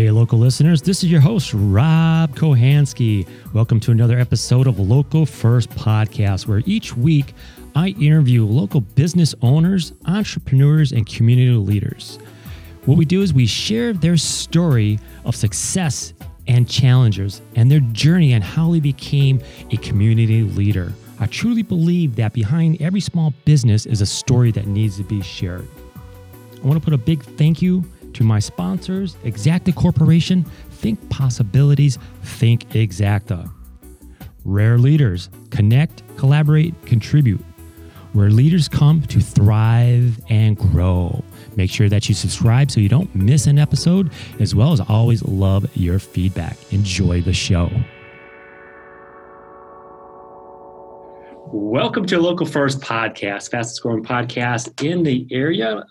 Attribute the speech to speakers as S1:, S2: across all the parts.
S1: Hey, local listeners, this is your host, Rob Kohansky. Welcome to another episode of Local First Podcast, where each week I interview local business owners, entrepreneurs, and community leaders. What we do is we share their story of success and challengers and their journey on how they became a community leader. I truly believe that behind every small business is a story that needs to be shared. I want to put a big thank you to my sponsors, Exacta Corporation, Think Possibilities, Think Exacta. Rare Leaders, connect, collaborate, contribute. Where leaders come to thrive and grow. Make sure that you subscribe so you don't miss an episode, as well as always love your feedback. Enjoy the show. Welcome to Local First Podcast, fastest growing podcast in the area,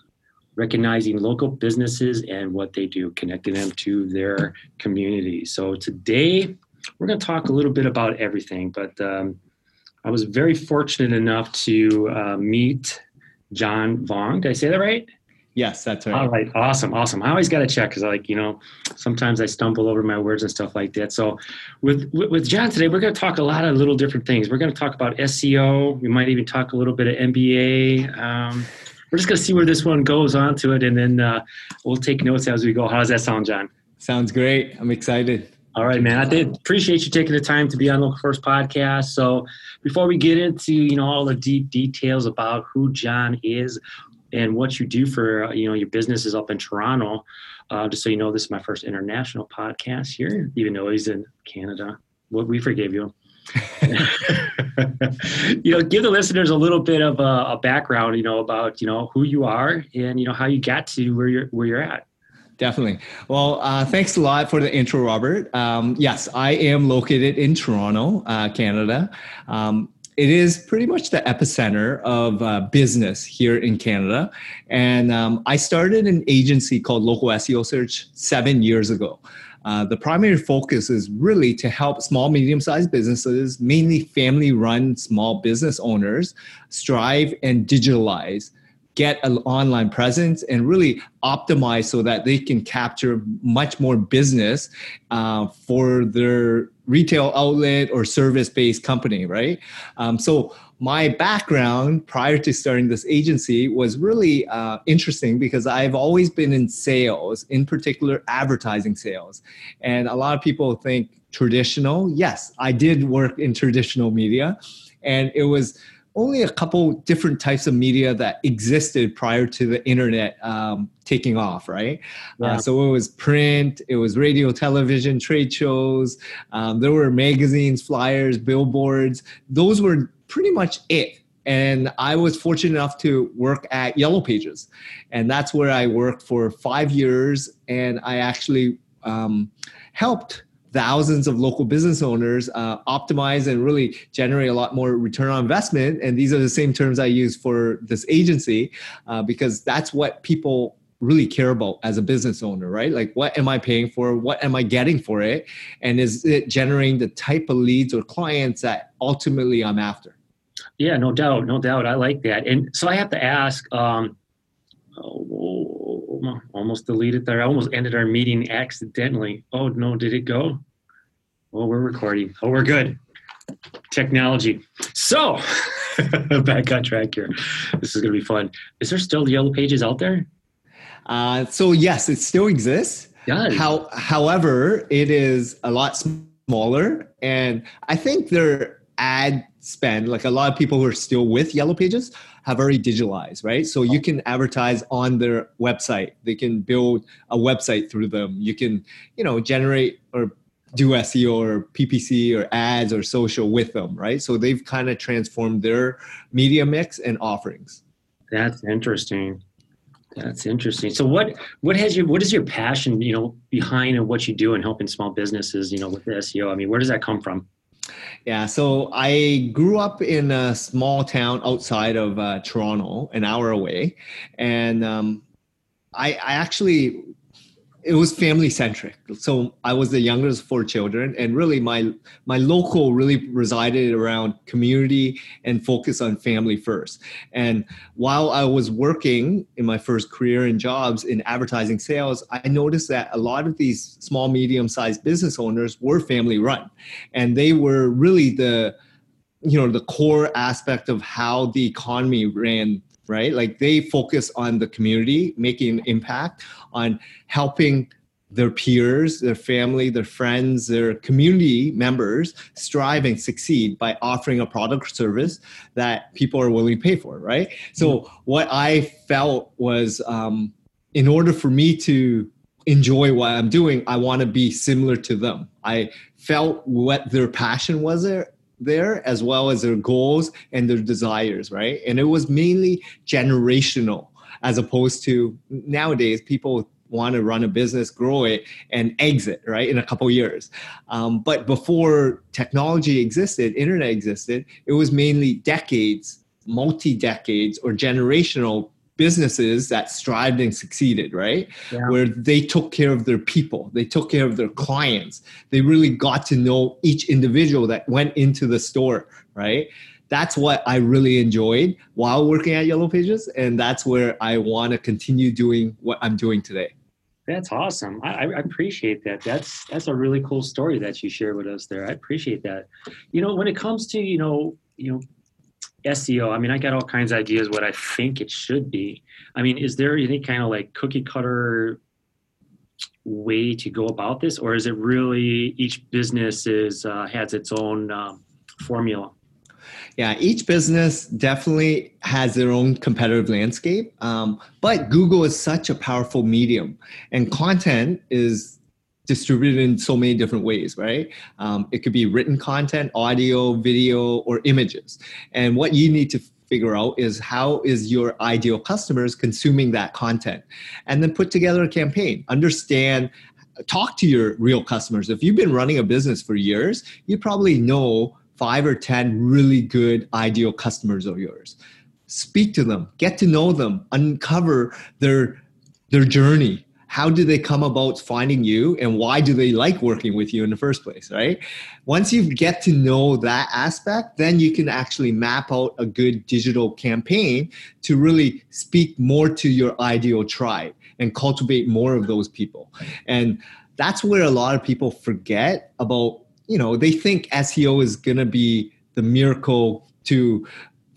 S1: recognizing local businesses and what they do, connecting them to their community. So today we're going to talk a little bit about everything, but um, I was very fortunate enough to uh, meet John Vuong. Did I say that right?
S2: Yes, that's right.
S1: All right, awesome, awesome. I always got to check because, like, you know, sometimes I stumble over my words and stuff like that. So, with with John today, we're going to talk a lot of little different things. We're going to talk about SEO. We might even talk a little bit of MBA. Um, we're just going to see where this one goes onto it, and then uh, we'll take notes as we go. How does that sound, John?
S2: Sounds great. I'm excited.
S1: All right, man. I did appreciate you taking the time to be on the first podcast. So, before we get into you know all the deep details about who John is, and what you do for uh, you know your business is up in Toronto. Uh, just so you know, this is my first international podcast here, even though he's in Canada. What we forgave you. you know, give the listeners a little bit of a, a, background, you know, about you know who you are and you know how you got to where you're where you're at.
S2: Definitely. Well, uh, thanks a lot for the intro, Robert. Um, yes, I am located in Toronto, uh, Canada. Um, it is pretty much the epicenter of uh, business here in Canada. And um, I started an agency called Local SEO Search seven years ago. Uh, the primary focus is really to help small, medium sized businesses, mainly family run small business owners, strive and digitalize get an online presence and really optimize so that they can capture much more business uh, for their retail outlet or service based company, right? Um, so my background prior to starting this agency was really uh, interesting because I've always been in sales, in particular advertising sales. And a lot of people think traditional. Yes, I did work in traditional media, and it was only a couple different types of media that existed prior to the internet um, taking off, right? Uh, yeah. Uh, so it was print, it was radio, television, trade shows. Um, there were magazines, flyers, billboards. Those were pretty much it. And I was fortunate enough to work at Yellow Pages, and that's where I worked for five years. And I actually um, helped thousands of local business owners uh, optimize and really generate a lot more return on investment. And these are the same terms I use for this agency uh, because that's what people really care about as a business owner, right? Like, what am I paying for? What am I getting for it? And is it generating the type of leads or clients that ultimately I'm after?
S1: Yeah, no doubt, no doubt. I like that. And so I have to ask, um, oh, almost deleted there. I almost ended our meeting accidentally. Oh no, did it go? Oh, we're recording. Oh, we're good. Technology. So back on track here. This is gonna be fun. Is there still yellow pages out there?
S2: Uh, so yes, it still exists. How, however, it is a lot smaller, and I think their ad spend, like a lot of people who are still with Yellow Pages, have already digitalized, right? So you can advertise on their website. They can build a website through them. You can, you know, generate or do SEO or PPC or ads or social with them, right? So they've kind of transformed their media mix and offerings.
S1: That's interesting. That's interesting. So what what has your what is your passion, you know, behind and what you do in helping small businesses, you know, with the SEO? I mean, where does that come from?
S2: Yeah, so I grew up in a small town outside of uh, Toronto, an hour away, and um, I, I, actually it was family centric. So I was the youngest of four children, and really my my local really resided around community and focus on family first. And while I was working in my first career in jobs in advertising sales, I noticed that a lot of these small medium sized business owners were family run, and they were really the you know the core aspect of how the economy ran right? Like they focus on the community, making an impact on helping their peers, their family, their friends, their community members strive and succeed by offering a product or service that people are willing to pay for, right? So mm-hmm. what I felt was um, in order for me to enjoy what I'm doing, I want to be similar to them. I felt what their passion was there there as well as their goals and their desires right? And it was mainly generational as opposed to nowadays people want to run a business grow it and exit right in a couple years. Um, but before technology existed internet existed it was mainly decades multi decades or generational businesses that strived and succeeded, right? Yeah. Where they took care of their people, they took care of their clients, they really got to know each individual that went into the store, right? That's what I really enjoyed while working at Yellow Pages, and that's where I want to continue doing what I'm doing today.
S1: That's awesome. I, I, appreciate that. That's that's a really cool story that you shared with us there. I appreciate that. You know, when it comes to you know you know SEO, I mean, I got all kinds of ideas what I think it should be. I mean, is there any kind of like cookie cutter way to go about this, or is it really each business is uh, has its own um, formula?
S2: Yeah, each business definitely has their own competitive landscape, um, but Google is such a powerful medium, and content is distributed in so many different ways, right? Um, it could be written content, audio, video, or images. And what you need to figure out is how is your ideal customers consuming that content? And then put together a campaign. Understand talk to your real customers. If you've been running a business for years you probably know five or ten really good ideal customers of yours. Speak to them. Get to know them. Uncover their their journey how do they come about finding you and why do they like working with you in the first place right? Once you get to know that aspect then you can actually map out a good digital campaign to really speak more to your ideal tribe and cultivate more of those people. And that's where a lot of people forget about you know they think seo is going to be the miracle to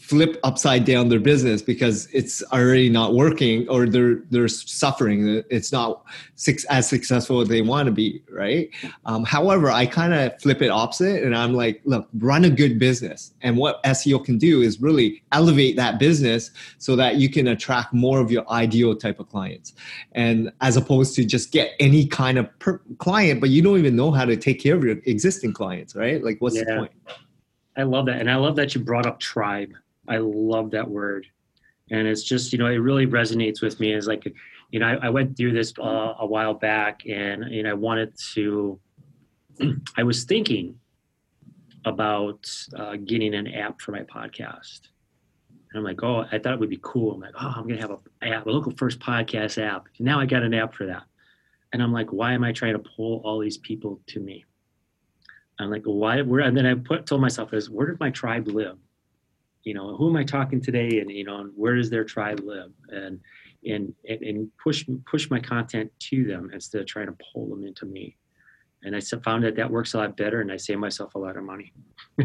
S2: flip upside down their business because it's already not working or they're they're suffering. It's not six, as successful as they want to be right? Um, however i kind of flip it opposite and i'm like look run a good business. And what seo can do is really elevate that business so that you can attract more of your ideal type of clients. And as opposed to just get any kind of per- client but you don't even know how to take care of your existing clients right? Like what's yeah. the point?
S1: I love that. And I love that you brought up tribe I love that word. And it's just, you know, it really resonates with me. It's like, you know, I, I went through this uh, a while back and, and I wanted to, I was thinking about uh, getting an app for my podcast. And I'm like, oh, I thought it would be cool. I'm like, oh, I'm going to have a app, a local first podcast app. Now I got an app for that. And I'm like, why am I trying to pull all these people to me? I'm like, why? Where? And then I put told myself, is where did my tribe live? You know who am i talking today? And you know where does their tribe live? And and and push push my content to them instead of trying to pull them into me. And i found that that works a lot better and i save myself a lot of money.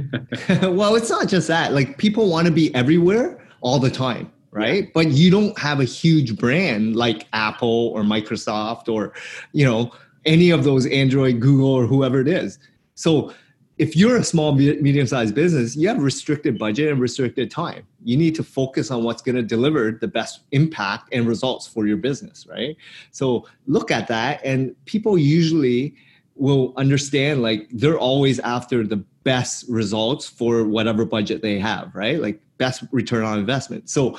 S2: Well it's not just that. Like people want to be everywhere all the time right? Yeah. but you don't have a huge brand like apple or microsoft or you know any of those android google or whoever it is. So if you're a small medium sized business you have restricted budget and restricted time. You need to focus on what's going to deliver the best impact and results for your business right? So look at that and people usually will understand like they're always after the best results for whatever budget they have right? Like best return on investment. So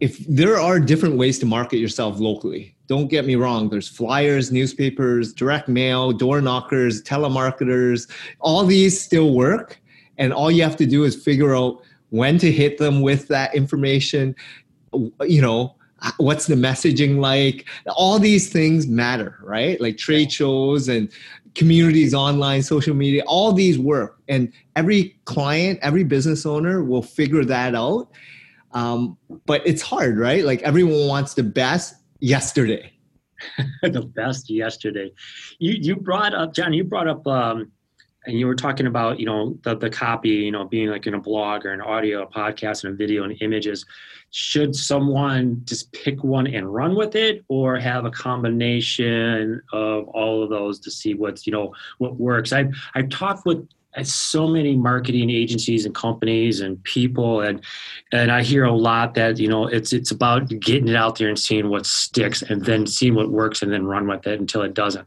S2: if there are different ways to market yourself locally don't get me wrong there's flyers newspapers direct mail door knockers telemarketers all these still work. And all you have to do is figure out when to hit them with that information you know what's the messaging like. All these things matter right? Like trade shows and communities online social media all these work. And every client every business owner will figure that out. Um, but it's hard right? Like everyone wants the best yesterday.
S1: The best yesterday. You you brought up john you brought up um, and you were talking about you know the, the copy you know being like in a blog or an audio a podcast and a video and images. Should someone just pick one and run with it or have a combination of all of those to see what's you know what works? I've i've talked with so many marketing agencies and companies and people and and I hear a lot that you know it's it's about getting it out there and seeing what sticks and then seeing what works and then run with it until it doesn't.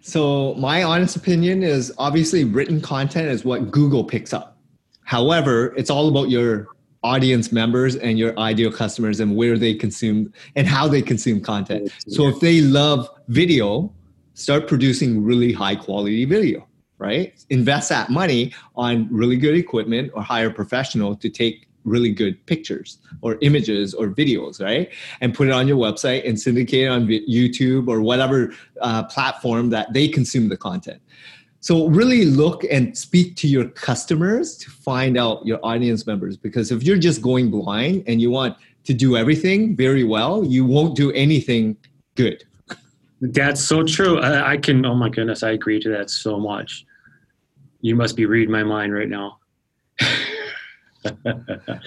S2: So my honest opinion is obviously written content is what Google picks up. However, it's all about your audience members and your ideal customers and where they consume and how they consume content. So if they love video, start producing really high quality video, right? Invest that money on really good equipment or hire a professional to take really good pictures or images or videos, right? And put it on your website and syndicate it on YouTube or whatever uh, platform that they consume the content. So really look and speak to your customers to find out your audience members because if you're just going blind and you want to do everything very well, you won't do anything good.
S1: That's so true. I, I can. Oh my goodness, I agree to that so much. You must be reading my mind right now.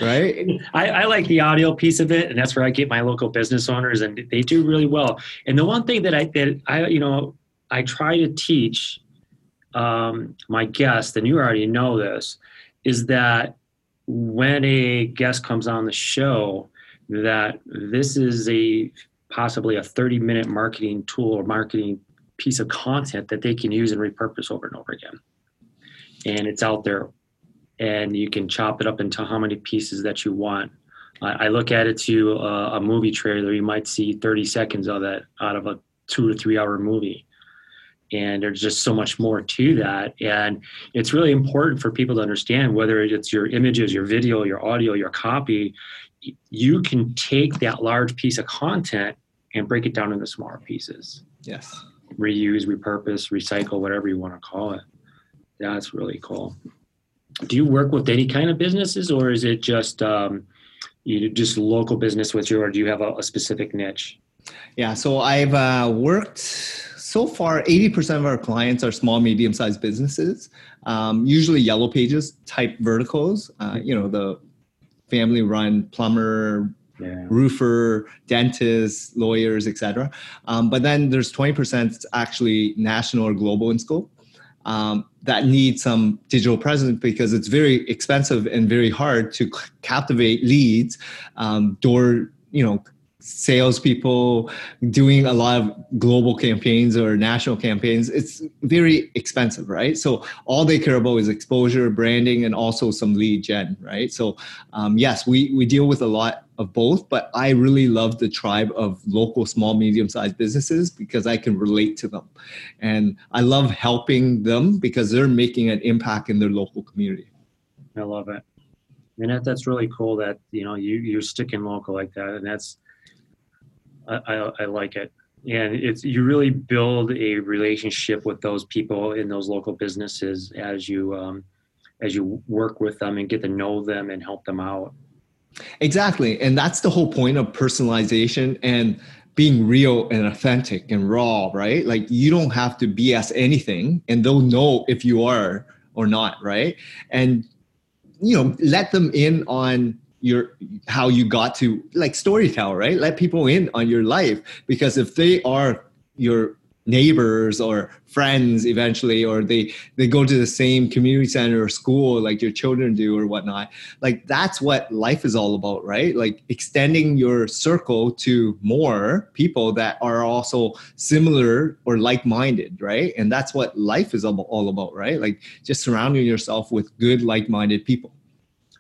S2: right?
S1: I, I, like the audio piece of it, and that's where I get my local business owners, and they do really well. And the one thing that I that I you know I try to teach um, my guests, and you already know this, is that when a guest comes on the show, that this is a possibly a 30 minute marketing tool or marketing piece of content that they can use and repurpose over and over again. And it's out there and you can chop it up into how many pieces that you want. I, I look at it to a, a, movie trailer. You might see 30 seconds of that out of a two to three hour movie. And there's just so much more to that. And it's really important for people to understand whether it's your images, your video, your audio, your copy, you can take that large piece of content and break it down into smaller pieces.
S2: Yes.
S1: Reuse, repurpose, recycle, whatever you want to call it. That's really cool. Do you work with any kind of businesses or is it just um, you just local business with you or do you have a, a specific niche?
S2: Yeah so i've uh, worked so far 80% of our clients are small medium sized businesses. Um, usually yellow pages type verticals uh, you know the family run plumber yeah. roofer dentist, lawyers etc um, but then there's 20% actually national or global in scope um, that need some digital presence because it's very expensive and very hard to captivate leads, um, door, you know, salespeople doing a lot of global campaigns or national campaigns, it's very expensive, right? So all they care about is exposure, branding, and also some lead gen, right? So um, yes, we we deal with a lot of both, but I really love the tribe of local small, medium sized businesses because I can relate to them. And I love helping them because they're making an impact in their local community.
S1: I love it. And that, that's really cool that, you know, you, you're sticking local like that. And that's, I, I, I like it. And it's, you really build a relationship with those people in those local businesses as you, um, as you work with them and get to know them and help them out.
S2: Exactly. And that's the whole point of personalization and being real and authentic and raw, right? Like you don't have to BS anything and they'll know if you are or not, right? And you know, let them in on your how you got to like storytell, right? Let people in on your life because if they are your neighbors or friends eventually or they they go to the same community center or school like your children do or whatnot like that's what life is all about right? Like extending your circle to more people that are also similar or like-minded right? And that's what life is all about right? Like just surrounding yourself with good like-minded people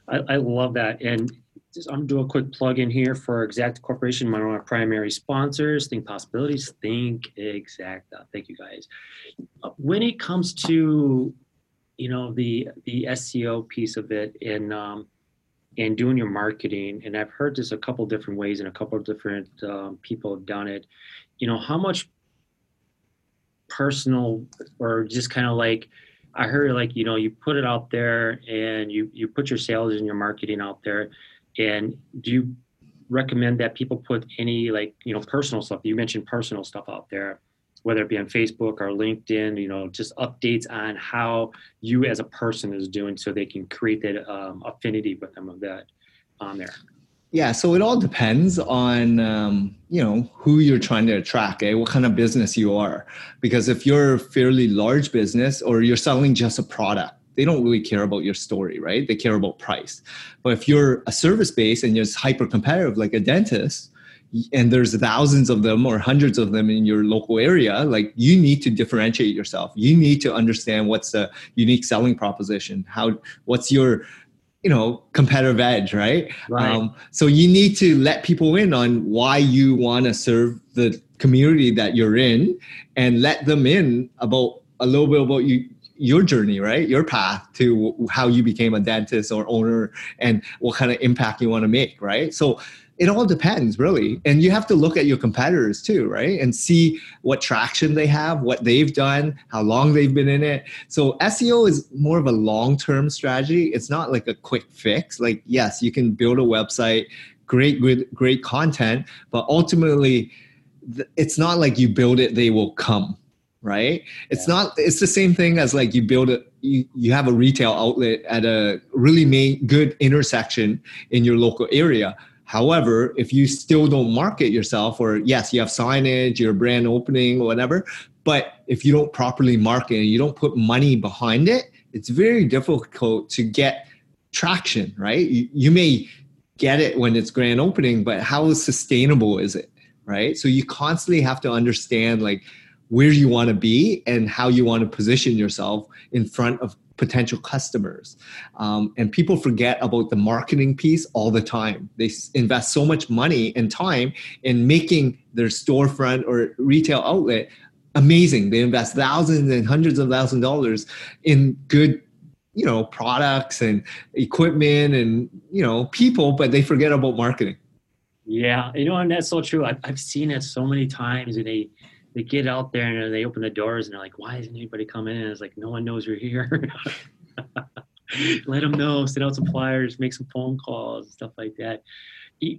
S1: I, I love that and just, I'm gonna do a quick plug in here for Exacta Corporation, one of our primary sponsors. Think Possibilities, Think Exacta. Thank you guys. Uh, when it comes to, you know, the the SEO piece of it, and um, and doing your marketing, and I've heard this a couple different ways and a couple of different um, people have done it. You know, how much personal or just kind of like I heard like you know you put it out there and you you put your sales and your marketing out there, and do you recommend that people put any like you know personal stuff? You mentioned personal stuff out there whether it be on Facebook or LinkedIn, you know, just updates on how you as a person is doing so they can create that um, affinity with them of that on there.
S2: Yeah, so it all depends on um, you know who you're trying to attract, eh? what kind of business you are. Because if you're a fairly large business or you're selling just a product, they don't really care about your story, right? They care about price. But if you're a service base and you're hyper competitive, like a dentist, and there's thousands of them or hundreds of them in your local area like you need to differentiate yourself you need to understand what's the unique selling proposition how what's your you know competitive edge right,
S1: right. Um,
S2: so you need to let people in on why you want to serve the community that you're in and let them in about a little bit about you your journey, right? Your path to how you became a dentist or owner and what kind of impact you want to make, right? So it all depends really. And you have to look at your competitors too right? And see what traction they have what they've done how long they've been in it. So seo is more of a long-term strategy. It's not like a quick fix. Like yes you can build a website great good great content but ultimately it's not like you build it they will come right? It's yeah. not it's the same thing as like you build a you, you have a retail outlet at a really main good intersection in your local area However, if you still don't market yourself, or yes, you have signage, your brand opening, or whatever, but if you don't properly market and you don't put money behind it, it's very difficult to get traction, right? You, you may get it when it's grand opening, but how sustainable is it, right? So you constantly have to understand like where you want to be and how you want to position yourself in front of potential customers. Um, and people forget about the marketing piece all the time. They invest so much money and time in making their storefront or retail outlet amazing. They invest thousands and hundreds of thousands of dollars in good you know products and equipment and you know people but they forget about marketing
S1: yeah you know and that's so true i've, I've seen it so many times and they they get out there and they open the doors and they're like, why isn't anybody coming in? It's like, no one knows you're here. Let them know, send out some flyers, make some phone calls, stuff like that.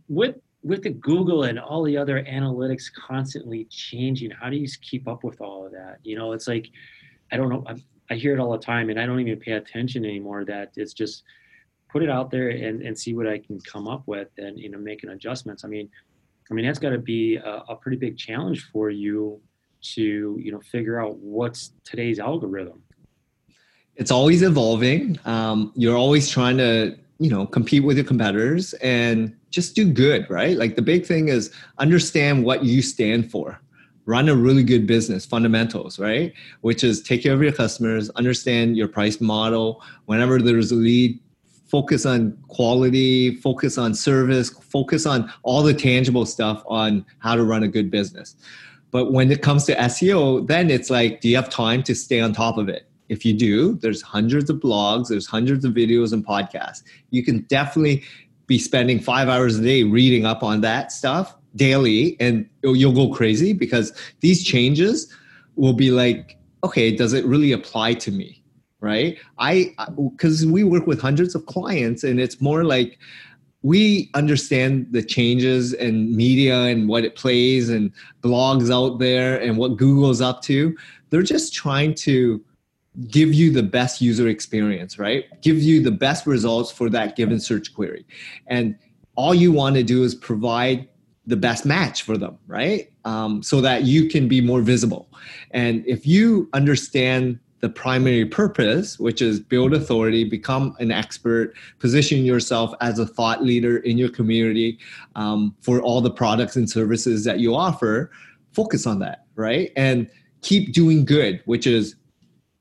S1: With with the Google and all the other analytics constantly changing, how do you keep up with all of that? You know, it's like, I don't know. I, I hear it all the time, and I don't even pay attention anymore. That it's just put it out there and, and see what I can come up with, and you know, making adjustments. I mean, I mean, that's got to be a, a, pretty big challenge for you to, you know, figure out what's today's algorithm.
S2: It's always evolving. Um, you're always trying to, you know, compete with your competitors and just do good, right? Like the big thing is understand what you stand for. Run a really good business, fundamentals, right? Which is take care of your customers, understand your price model. Whenever there's a lead, focus on quality, focus on service, focus on all the tangible stuff on how to run a good business. But when it comes to SEO, then it's like, do you have time to stay on top of it? If you do, there's hundreds of blogs, there's hundreds of videos and podcasts. You can definitely be spending five hours a day reading up on that stuff daily, and you'll go crazy because these changes will be like, okay, does it really apply to me? Right? I because we work with hundreds of clients, and it's more like we understand the changes in media and what it plays and blogs out there and what Google's up to. They're just trying to give you the best user experience, right? Give you the best results for that given search query. And all you want to do is provide the best match for them, right? Um, so that you can be more visible. And if you understand the primary purpose, which is build authority, become an expert, position yourself as a thought leader in your community um, for all the products and services that you offer, focus on that, right? And keep doing good, which is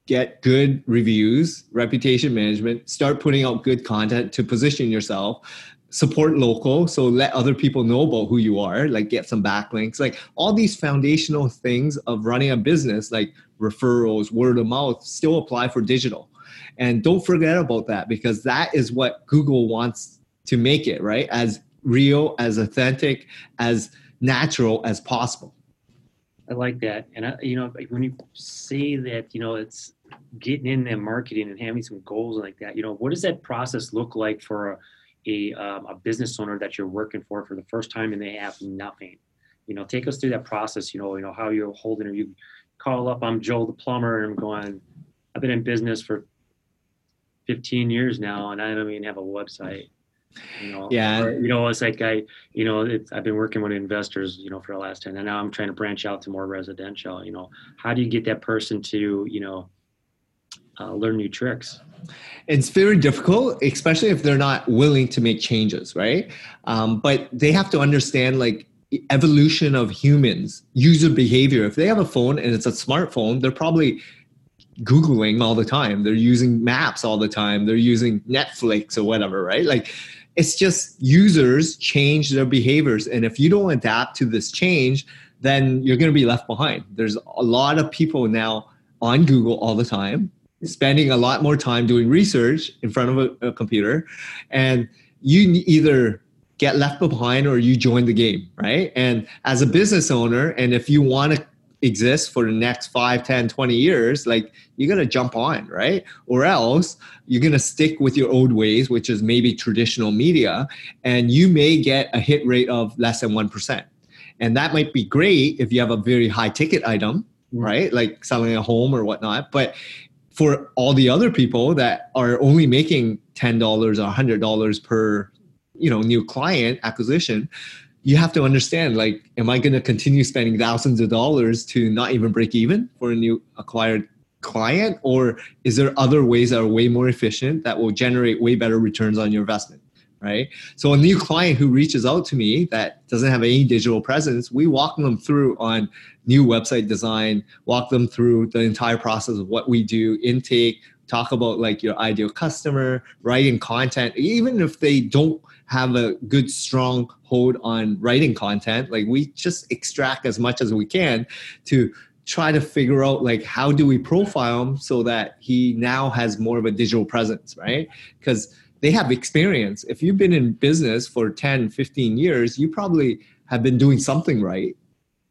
S2: get good reviews, reputation management, start putting out good content to position yourself support local so let other people know about who you are like get some backlinks like all these foundational things of running a business like referrals word of mouth still apply for digital and don't forget about that because that is what google wants to make it right as real, as authentic, as natural as possible.
S1: I like that, and I, you know, when you say that, you know, it's getting in there marketing and having some goals like that. You know, what does that process look like for a a, um, a business owner that you're working for for the first time and they have nothing? You know, take us through that process. You know, you know how you're holding, or you call up. I'm Joe the plumber, and I'm going. I've been in business for 15 years now, and I don't even have a website. You know,
S2: yeah.
S1: Or, you know, it's like I, you know, it's, I've been working with investors, you know, for the last 10, and now I'm trying to branch out to more residential. You know, how do you get that person to, you know, uh, learn new tricks?
S2: It's very difficult, especially if they're not willing to make changes, right? Um, but they have to understand like evolution of humans, user behavior. If they have a phone and it's a smartphone, they're probably googling all the time they're using maps all the time they're using netflix or whatever right like it's just users change their behaviors and if you don't adapt to this change then you're going to be left behind there's a lot of people now on google all the time spending a lot more time doing research in front of a, a computer and you either get left behind or you join the game right? And as a business owner and if you want to exist for the next 5 10 20 years like you're going to jump on right? Or else you're going to stick with your old ways which is maybe traditional media and you may get a hit rate of less than 1% and that might be great if you have a very high ticket item mm. right? Like selling a home or whatnot but for all the other people that are only making $10 or $100 per you know new client acquisition you have to understand like am i going to continue spending thousands of dollars to not even break even for a new acquired client? Or is there other ways that are way more efficient that will generate way better returns on your investment right? So a new client who reaches out to me that doesn't have any digital presence we walk them through on new website design walk them through the entire process of what we do intake talk about like your ideal customer writing content. Even if they don't have a good strong hold on writing content like we just extract as much as we can to try to figure out like how do we profile him so that he now has more of a digital presence right? Because they have experience. If you've been in business for 10 15 years you probably have been doing something right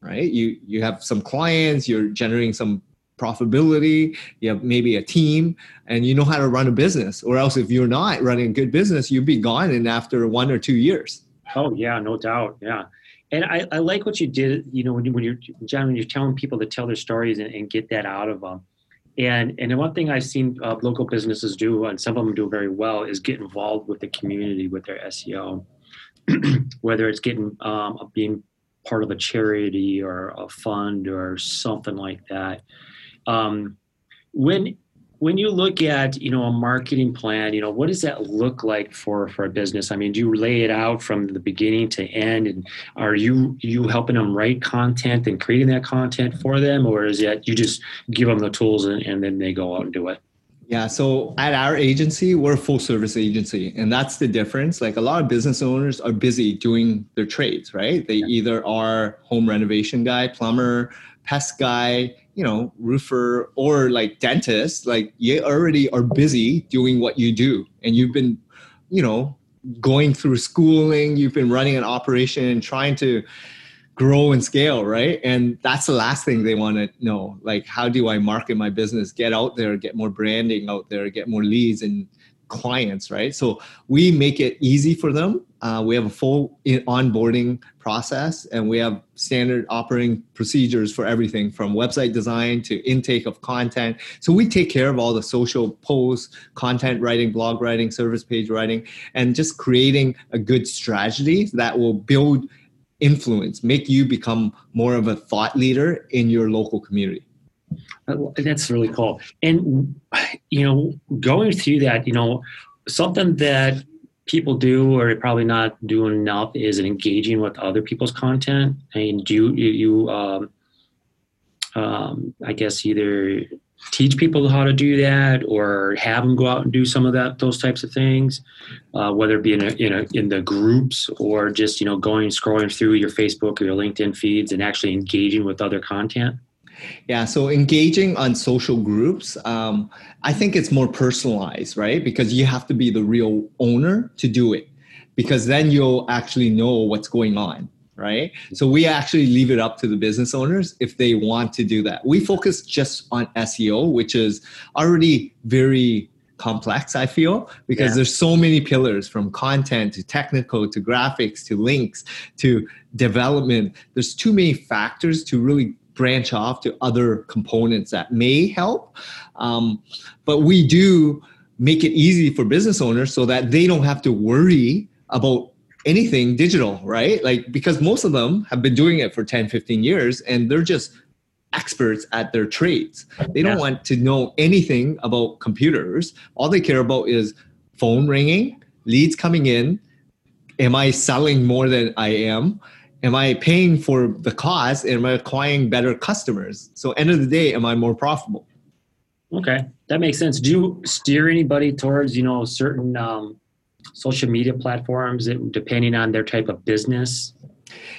S2: right? You you have some clients you're generating some profitability you have maybe a team and you know how to run a business. Or else if you're not running a good business you'd be gone in after one or two years.
S1: Oh yeah no doubt yeah. And I, I like what you did you know when, you, when you're john when you're telling people to tell their stories and, and get that out of them and and one thing i've seen uh, local businesses do and some of them do very well is get involved with the community with their seo whether it's getting um, being part of a charity or a fund or something like that. Um, when when you look at you know a marketing plan you know what does that look like for for a business? I mean do you lay it out from the beginning to end? And are you you helping them write content and creating that content for them? Or is it you just give them the tools and, and then they go out and do it?
S2: Yeah, so at our agency, we're a full service agency, and that's the difference. Like a lot of business owners are busy doing their trades, right? They either are home renovation guy, plumber, pest guy, you know, roofer or like dentist, like you already are busy doing what you do. And you've been, you know, going through schooling, you've been running an operation and trying to grow and scale, right? And that's the last thing they want to know. Like, how do I market my business, get out there, get more branding out there, get more leads and clients, right? So we make it easy for them. Uh, we have a full onboarding process and we have standard operating procedures for everything from website design to intake of content. So we take care of all the social posts, content writing, blog writing, service page writing, and just creating a good strategy that will build influence, make you become more of a thought leader in your local community.
S1: That's really cool. And, you know, going through that, you know, something that people do or probably not doing enough is engaging with other people's content. I mean, do you, you um, um, I guess either teach people how to do that or have them go out and do some of that those types of things uh, whether it be in a, in, a, in the groups or just you know going scrolling through your facebook or your linkedin feeds and actually engaging with other content
S2: yeah, so engaging on social groups, um, I think it's more personalized, right? Because you have to be the real owner to do it. because then you'll actually know what's going on right so we actually leave it up to the business owners if they want to do that we focus just on seo which is already very complex i feel because yeah. there's so many pillars from content to technical to graphics to links to development there's too many factors to really branch off to other components that may help um, but we do make it easy for business owners so that they don't have to worry about anything digital right like because most of them have been doing it for 10 15 years and they're just experts at their trades. They don't want to know anything about computers. All they care about is phone ringing, leads coming in. Am I selling more than I am? Am I paying for the cost? Am I acquiring better customers? So, end of the day, am I more profitable?
S1: Okay, that makes sense. Do you steer anybody towards you know certain um, social media platforms, that, depending on their type of business?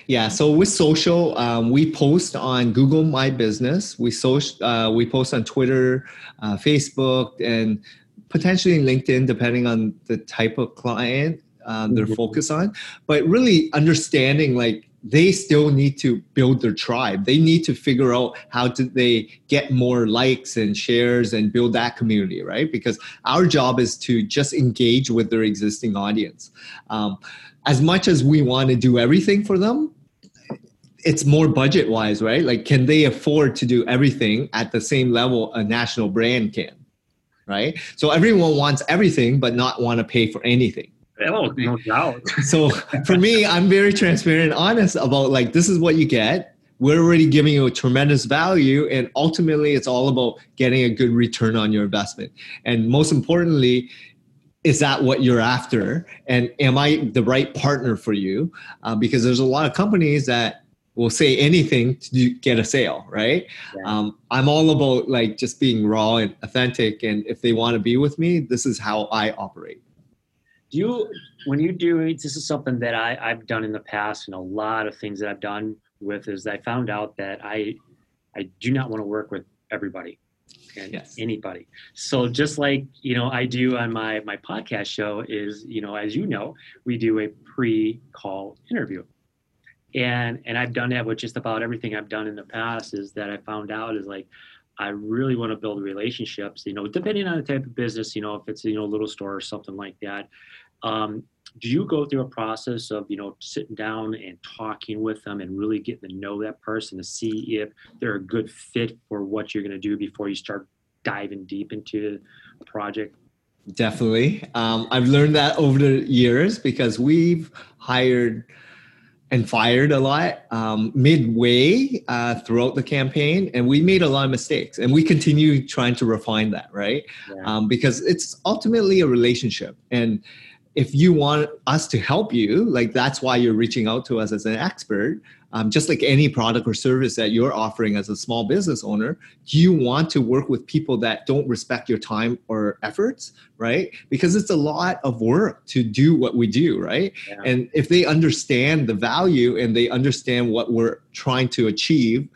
S2: Yeah, so with social, um, we post on Google My Business. We social, uh, we post on Twitter, uh, Facebook, and potentially LinkedIn, depending on the type of client um, they're mm-hmm. focused on. But really understanding like they still need to build their tribe. They need to figure out how to they get more likes and shares and build that community, right? Because our job is to just engage with their existing audience. Um, as much as we want to do everything for them, it's more budget wise, right? Like, can they afford to do everything at the same level a national brand can? Right. So everyone wants everything, but not want to pay for anything.
S1: Oh, no doubt.
S2: so for me, I'm very transparent and honest about like, this is what you get. We're already giving you a tremendous value. And ultimately, it's all about getting a good return on your investment. And most importantly, is that what you're after and am i the right partner for you uh, because there's a lot of companies that will say anything to get a sale right yeah. um, i'm all about like just being raw and authentic and if they want to be with me this is how i operate
S1: do you when you do this is something that I, i've done in the past and a lot of things that i've done with is i found out that i i do not want to work with everybody and yes. anybody. So just like you know, I do on my my podcast show is you know, as you know, we do a pre-call interview, and and I've done that with just about everything I've done in the past. Is that I found out is like. I really want to build relationships, you know, depending on the type of business, you know, if it's, you know, a little store or something like that. Um, do you go through a process of you know sitting down and talking with them and really getting to know that person to see if they're a good fit for what you're going to do before you start diving deep into a project
S2: definitely um, i've learned that over the years because we've hired and fired a lot um, midway uh, throughout the campaign and we made a lot of mistakes and we continue trying to refine that right yeah. um, because it's ultimately a relationship and if you want us to help you, like that's why you're reaching out to us as an expert. Um, just like any product or service that you're offering as a small business owner, you want to work with people that don't respect your time or efforts, right? Because it's a lot of work to do what we do, right? Yeah. And if they understand the value and they understand what we're trying to achieve,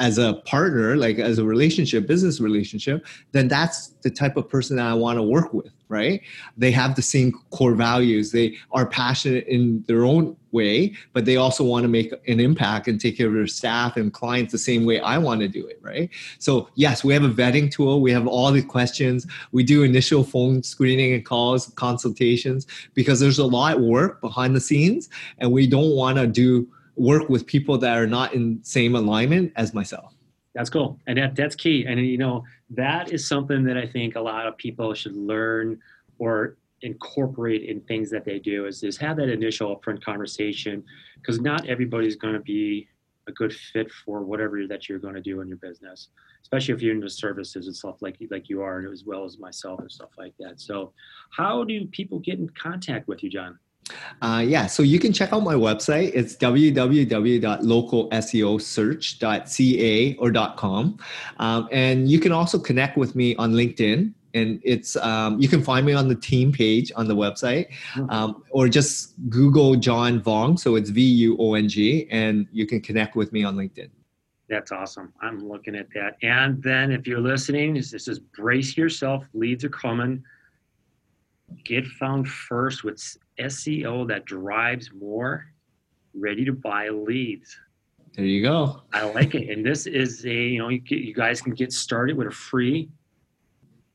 S2: as a partner, like as a relationship, business relationship, then that's the type of person that I want to work with, right? They have the same core values. They are passionate in their own way, but they also want to make an impact and take care of their staff and clients the same way I want to do it, right? So, yes, we have a vetting tool. We have all the questions. We do initial phone screening and calls, consultations, because there's a lot of work behind the scenes, and we don't want to do work with people that are not in same alignment as myself
S1: that's cool. And that, that's key. And you know that is something that i think a lot of people should learn or incorporate in things that they do is, is have that initial upfront conversation because not everybody's going to be a good fit for whatever that you're going to do in your business especially if you're into services and stuff like like you are and as well as myself and stuff like that. So how do people get in contact with you john
S2: uh, yeah, so you can check out my website. It's www.localseosearch.ca or .com. Um, and you can also connect with me on LinkedIn. And it's um, you can find me on the team page on the website, mm-hmm. um, or just Google John Vuong. So it's V U O N G, and you can connect with me on LinkedIn.
S1: That's awesome. I'm looking at that. And then if you're listening, this is brace yourself. Leads are coming. Get found first with SEO that drives more ready to buy leads.
S2: There you go.
S1: I like it. And this is a, you know, you, get, you guys can get started with a free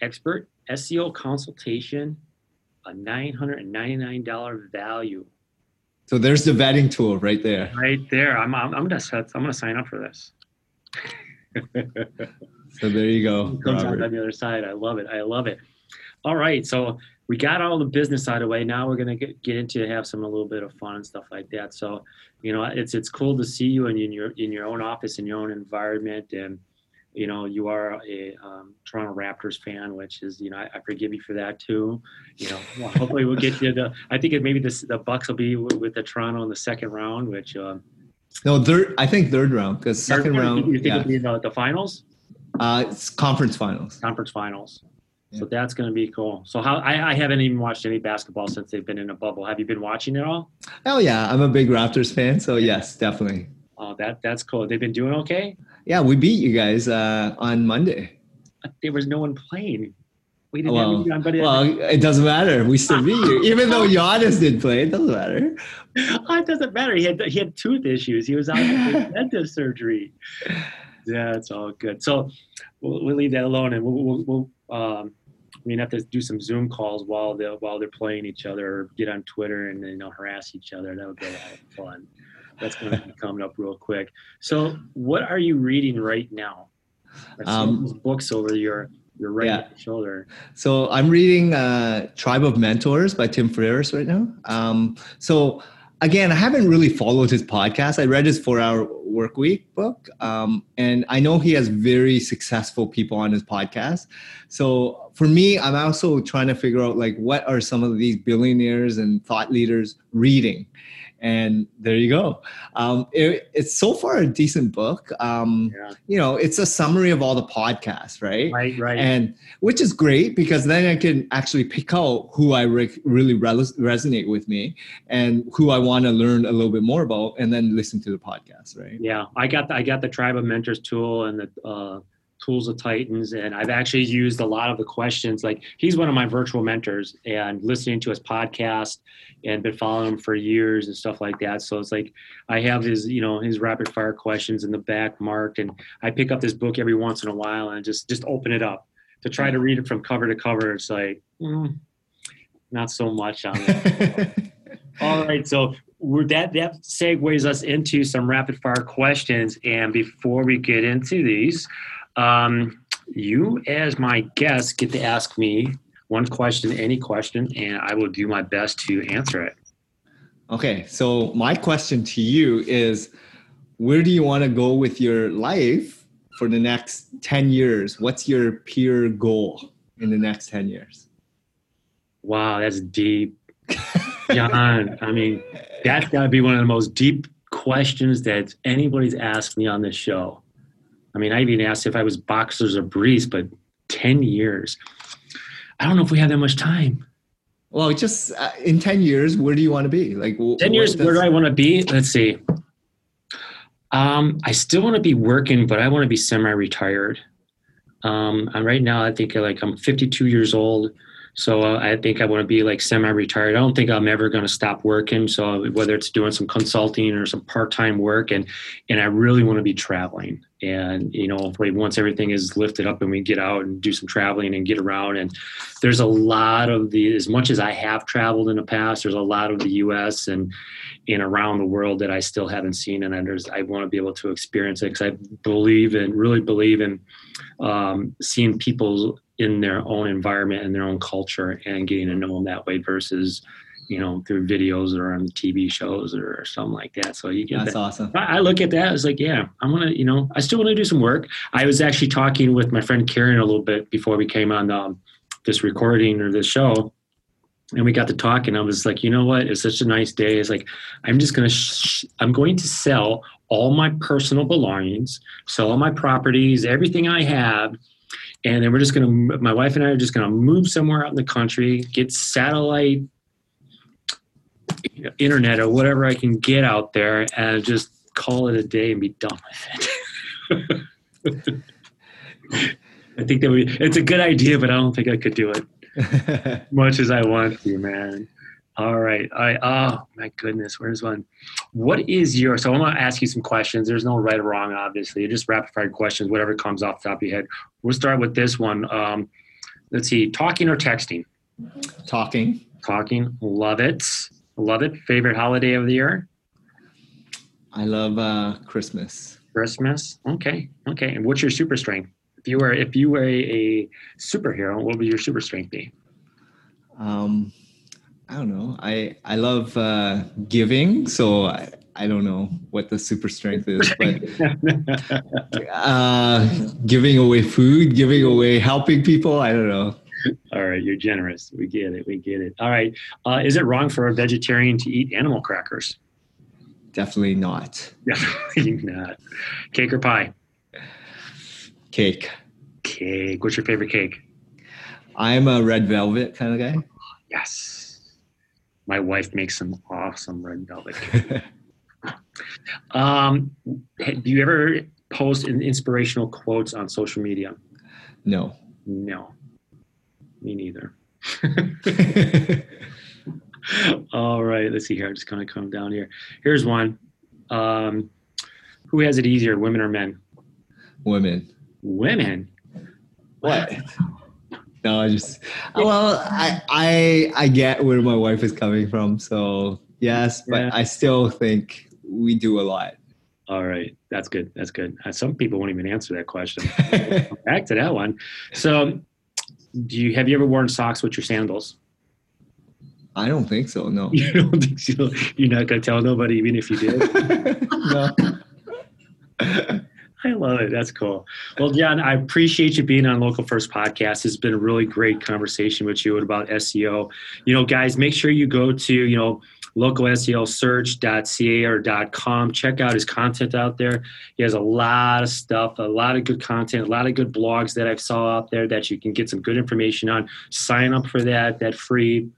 S1: expert SEO consultation, a $999 value.
S2: So there's the vetting tool right there.
S1: Right there. I'm, I'm, I'm gonna I'm gonna sign up for this.
S2: so there you go.
S1: Comes out on the other side. I love it. I love it. All right. So we got all the business out of the way. Now we're gonna get, get into have some a little bit of fun and stuff like that. So, you know, it's it's cool to see you in, in your in your own office in your own environment, and you know, you are a um, Toronto Raptors fan, which is you know I, I, forgive you for that too. You know, well, hopefully we'll get you the. I think it maybe this, the Bucks will be with, with the Toronto in the second round, which. Um,
S2: no, third. I think third round because second round.
S1: You think yeah. it'll be the, the finals?
S2: Uh, it's conference finals.
S1: Conference finals. So that's going to be cool. So how I, I, haven't even watched any basketball since they've been in a bubble. Have you been watching it all?
S2: Oh yeah, I'm a big Raptors fan. So yes, definitely.
S1: Oh, that that's cool. They've been doing okay.
S2: Yeah, we beat you guys uh, on Monday.
S1: There was no one playing.
S2: We didn't well, have anybody. Well, it doesn't matter. We still beat you, even though Giannis didn't play. It doesn't matter.
S1: Oh, it doesn't matter. He had he had tooth issues. He was out dentist surgery. Yeah, it's all good. So we'll, we'll leave that alone, and we'll, we'll, we'll um, I mean, have to do some Zoom calls while they while they're playing each other, or get on Twitter and you know harass each other. That would be a lot of fun. That's going to be coming up real quick. So, what are you reading right now? Um, books over your your right yeah. shoulder.
S2: So I'm reading uh, Tribe of Mentors by Tim Ferriss right now. Um, so again, I haven't really followed his podcast. I read his four hour work week book. Um, and I know he has very successful people on his podcast. So for me, I'm also trying to figure out like what are some of these billionaires and thought leaders reading? and there you go. Um, it, it's so far a decent book. Um, yeah. You know, it's a summary of all the podcasts, right?
S1: Right, right.
S2: And which is great because then I can actually pick out who I re- really re- resonate with me and who I want to learn a little bit more about, and then listen to the podcast, right?
S1: Yeah, I got the, I got the Tribe of Mentors tool and the. Uh, Tools of Titans, and I've actually used a lot of the questions. Like he's one of my virtual mentors, and listening to his podcast and been following him for years and stuff like that. So it's like I have his, you know, his rapid fire questions in the back marked, and I pick up this book every once in a while and just just open it up to try to read it from cover to cover. It's like mm, not so much on it. All right, so we're, that that segues us into some rapid fire questions, and before we get into these. Um, you, as my guest, get to ask me one question, any question, and I will do my best to answer it.
S2: Okay, so my question to you is where do you want to go with your life for the next 10 years? What's your peer goal in the next 10 years?
S1: Wow, that's deep. John, I mean, that's got to be one of the most deep questions that anybody's asked me on this show. I mean, I even asked if I was boxers or briefs, but 10 years. I don't know if we have that much time.
S2: Well, just uh, in 10 years, where do you want to be? Like
S1: 10 years, where do I want to be? Let's see. Um, I still want to be working, but I want to be semi-retired. Um, and right now, I think like I'm 52 years old. So uh, I think I want to be like semi-retired. I don't think I'm ever going to stop working. So whether it's doing some consulting or some part-time work, and and I really want to be traveling. And you know, once everything is lifted up and we get out and do some traveling and get around, and there's a lot of the as much as I have traveled in the past, there's a lot of the U.S. and and around the world that I still haven't seen, and there's I want to be able to experience it because I believe and really believe in um, seeing people in their own environment and their own culture and getting to know them that way versus you know through videos or on TV shows or something like that. So you get
S2: that's
S1: that.
S2: awesome.
S1: I, I look at that as like, yeah, I want to, you know, I still want to do some work. I was actually talking with my friend Karen a little bit before we came on um, this recording or this show, and we got to talk, and I was like, you know what? It's such a nice day. It's like I'm just gonna, sh- I'm going to sell all my personal belongings, sell all my properties, everything I have and then we're just gonna my wife and i are just gonna move somewhere out in the country get satellite internet or whatever i can get out there and just call it a day and be done with it. I think that we it's a good idea but i don't think i could do it much as i want to man All right. Right. Oh my goodness. Where's one? What is your so I'm gonna ask you some questions. There's no right or wrong, obviously. You're Just rapid fire questions, whatever comes off the top of your head. We'll start with this one. Um, let's see, talking or texting?
S2: Talking.
S1: Talking. Love it. Love it. Favorite holiday of the year?
S2: I love uh, Christmas.
S1: Christmas. Okay. Okay. And what's your super strength? If you were if you were a, a superhero, what would your super strength be?
S2: Um, I don't know. I I love uh, giving, so I, I don't know what the super strength is, but uh, giving away food, giving away helping people. I don't know.
S1: All right, you're generous. We get it. We get it. All right. Uh, is it wrong for a vegetarian to eat animal crackers?
S2: Definitely not.
S1: Definitely not. Cake or pie?
S2: Cake.
S1: Cake. What's your favorite cake?
S2: I'm a red velvet kind of guy.
S1: Yes. My wife makes some awesome red velvet cake. um, do you ever post inspirational quotes on social media?
S2: No.
S1: No. Me neither. All right, let's see here. I'm just kind of come down here. Here's one. Um, who has it easier, women or men?
S2: Women.
S1: Women.
S2: What? No, I just well, I I I get where my wife is coming from, so yes, but yeah. I still think we do a lot.
S1: All right, that's good. That's good. Uh, some people won't even answer that question. Back to that one. So, do you have you ever worn socks with your sandals?
S2: I don't think so. No.
S1: You don't think so? You're not gonna tell nobody, even if you did. no. I love it. That's cool. Well, John, I appreciate you being on Local First Podcast. It's been a really great conversation with you about SEO. You know, guys, make sure you go to, you know, localseosearch.ca or .com. Check out his content out there. He has a lot of stuff, a lot of good content, a lot of good blogs that I've saw out there that you can get some good information on. Sign up for that, that free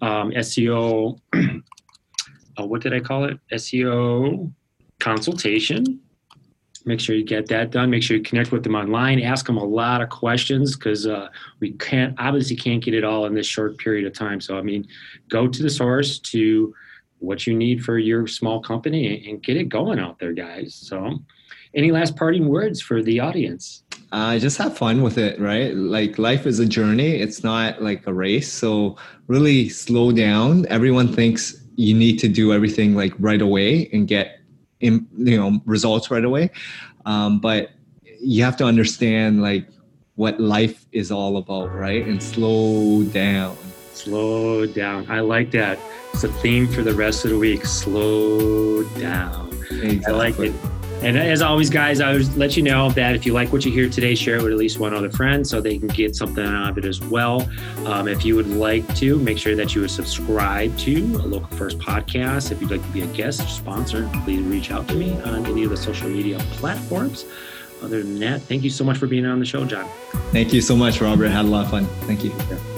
S1: um, SEO, uh, what did I call it? SEO consultation make sure you get that done. Make sure you connect with them online. Ask them a lot of questions because uh, we can't obviously can't get it all in this short period of time. So i mean go to the source to what you need for your small company and get it going out there guys. So any last parting words for the audience?
S2: Uh, just have fun with it right? Like life is a journey. It's not like a race. So really slow down. Everyone thinks you need to do everything like right away and get in, you know results right away. Um, but you have to understand like what life is all about right? And slow down.
S1: Slow down. I like that. It's a theme for the rest of the week. Slow down. Exactly. i like it and as always, guys, I would let you know that if you like what you hear today, share it with at least one other friend so they can get something out of it as well. Um, if you would like to, make sure that you would subscribe to a Local First podcast. If you'd like to be a guest or sponsor, please reach out to me on any of the social media platforms. Other than that, thank you so much for being on the show, John.
S2: Thank you so much, Robert. Had a lot of fun. Thank you.
S1: Yeah.